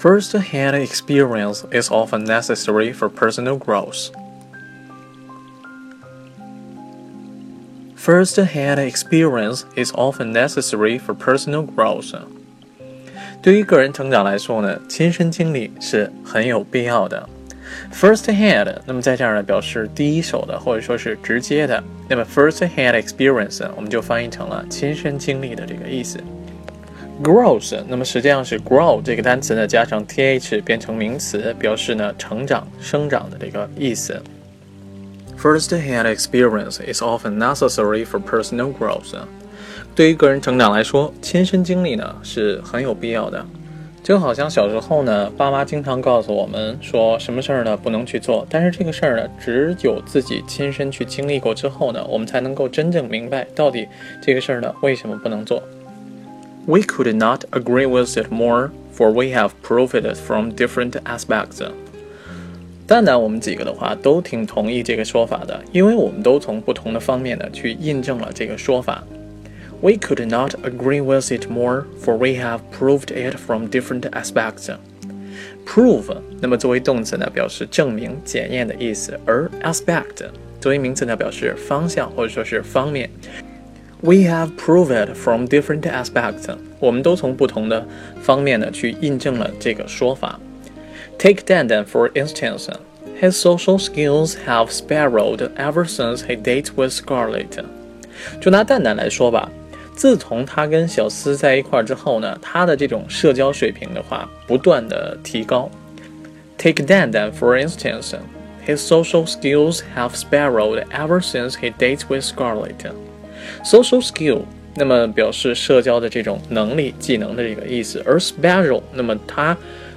First-hand experience is often necessary for personal growth. First-hand experience is often necessary for personal growth. 对于个人成长来说呢，亲身经历是很有必要的。First hand，那么在这儿呢，表示第一手的，或者说是直接的。那么 first hand experience，我们就翻译成了亲身经历的这个意思。 Growth，那么实际上是 grow 这个单词呢，加上 th 变成名词，表示呢成长、生长的这个意思。First hand experience is often necessary for personal growth。对于个人成长来说，亲身经历呢是很有必要的。就好像小时候呢，爸妈经常告诉我们说什么事儿呢不能去做，但是这个事儿呢，只有自己亲身去经历过之后呢，我们才能够真正明白到底这个事儿呢为什么不能做。We could not agree with it more, for we have proved it from different aspects. 蛋蛋，我们几个的话都挺同意这个说法的，因为我们都从不同的方面呢去印证了这个说法。We could not agree with it more, for we have proved it from different aspects. Prove，那么作为动词呢，表示证明、检验的意思；而 aspect 作为名词呢，表示方向或者说是方面。 We have proved it from different aspects。我们都从不同的方面呢去印证了这个说法。Take Dan for instance. His social skills have spiraled ever since he dates with Scarlett. 就拿蛋蛋来说吧。自从他跟小司在一块儿之后呢，他的这种社交水平的话，不断的提高。Take Dan Dan for instance, his social skills have spiraled ever since he dates with Scarlett. Social skill，那么表示社交的这种能力、技能的这个意思，而 spiral，那么它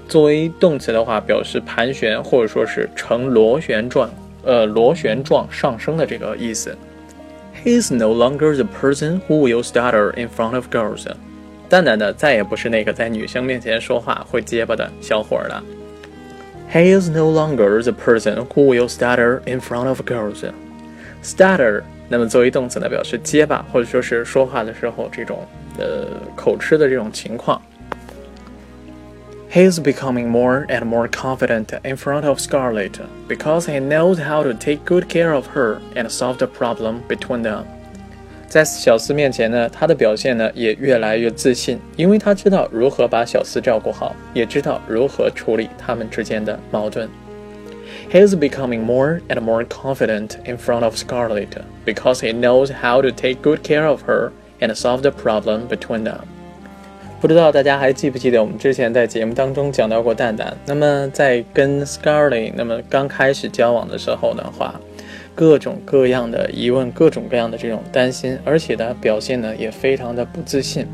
作为动词的话，表示盘旋或者说是呈螺旋状，呃，螺旋状上升的这个意思。He is no longer the person who will stutter in front of girls。蛋蛋呢，再也不是那个在女生面前说话会结巴的小伙儿了。He is no longer the person who will stutter in front of girls。Stutter，那么作为动词呢，表示结巴或者说是说话的时候这种呃口吃的这种情况。He is becoming more and more confident in front of Scarlett because he knows how to take good care of her and solve the problem between them。在小斯面前呢，他的表现呢也越来越自信，因为他知道如何把小斯照顾好，也知道如何处理他们之间的矛盾。He is becoming more and more confident in front of Scarlett because he knows how to take good care of her and solve the problem between them。不知道大家还记不记得我们之前在节目当中讲到过蛋蛋？那么在跟 Scarlett 那么刚开始交往的时候的话，各种各样的疑问，各种各样的这种担心，而且呢表现呢也非常的不自信。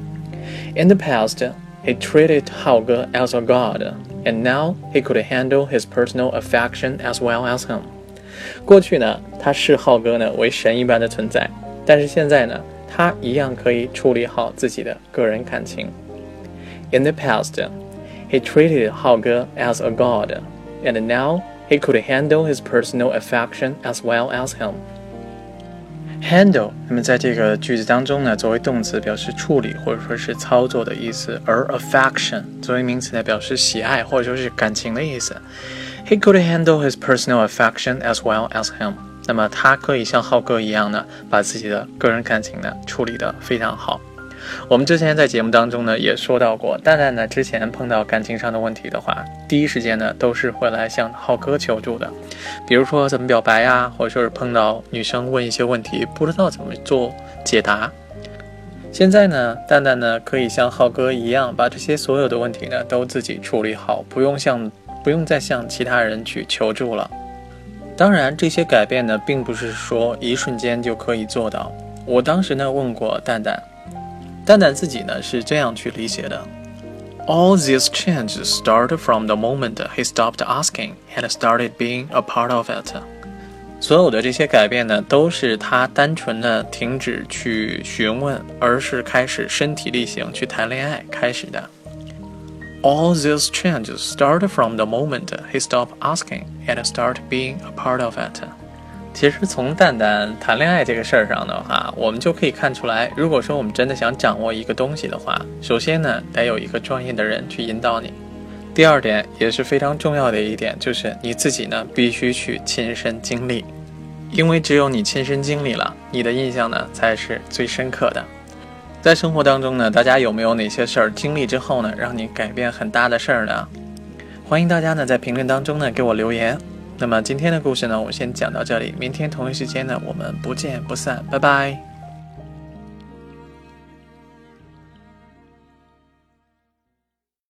In the past, he treated 浩哥 as a god, and now he could handle his personal affection as well as him。过去呢，他视浩哥呢为神一般的存在，但是现在呢，他一样可以处理好自己的个人感情。In the past, he treated Hao as a god, and now he could handle his personal affection as well as him. Handle，那么在这个句子当中呢，作为动词表示处理或者说是操作的意思，而 affection 作为名词呢，表示喜爱或者说是感情的意思。He could handle his personal affection as well as him。那么他可以像浩哥一样呢，把自己的个人感情呢处理得非常好。我们之前在节目当中呢也说到过，蛋蛋呢之前碰到感情上的问题的话，第一时间呢都是会来向浩哥求助的，比如说怎么表白呀，或者说是碰到女生问一些问题不知道怎么做解答。现在呢，蛋蛋呢可以像浩哥一样，把这些所有的问题呢都自己处理好，不用向不用再向其他人去求助了。当然，这些改变呢并不是说一瞬间就可以做到。我当时呢问过蛋蛋。蛋蛋自己呢是这样去理解的：All these changes started from the moment he stopped asking and started being a part of it。所有的这些改变呢，都是他单纯的停止去询问，而是开始身体力行去谈恋爱开始的。All these changes started from the moment he stopped asking and started being a part of it。 其实从蛋蛋谈恋爱这个事儿上的话，我们就可以看出来，如果说我们真的想掌握一个东西的话，首先呢得有一个专业的人去引导你，第二点也是非常重要的一点，就是你自己呢必须去亲身经历，因为只有你亲身经历了，你的印象呢才是最深刻的。在生活当中呢，大家有没有哪些事儿经历之后呢，让你改变很大的事儿呢？欢迎大家呢在评论当中呢给我留言。那么今天的故事呢，我先讲到这里，明天同一时间呢，我们不见不散，拜拜。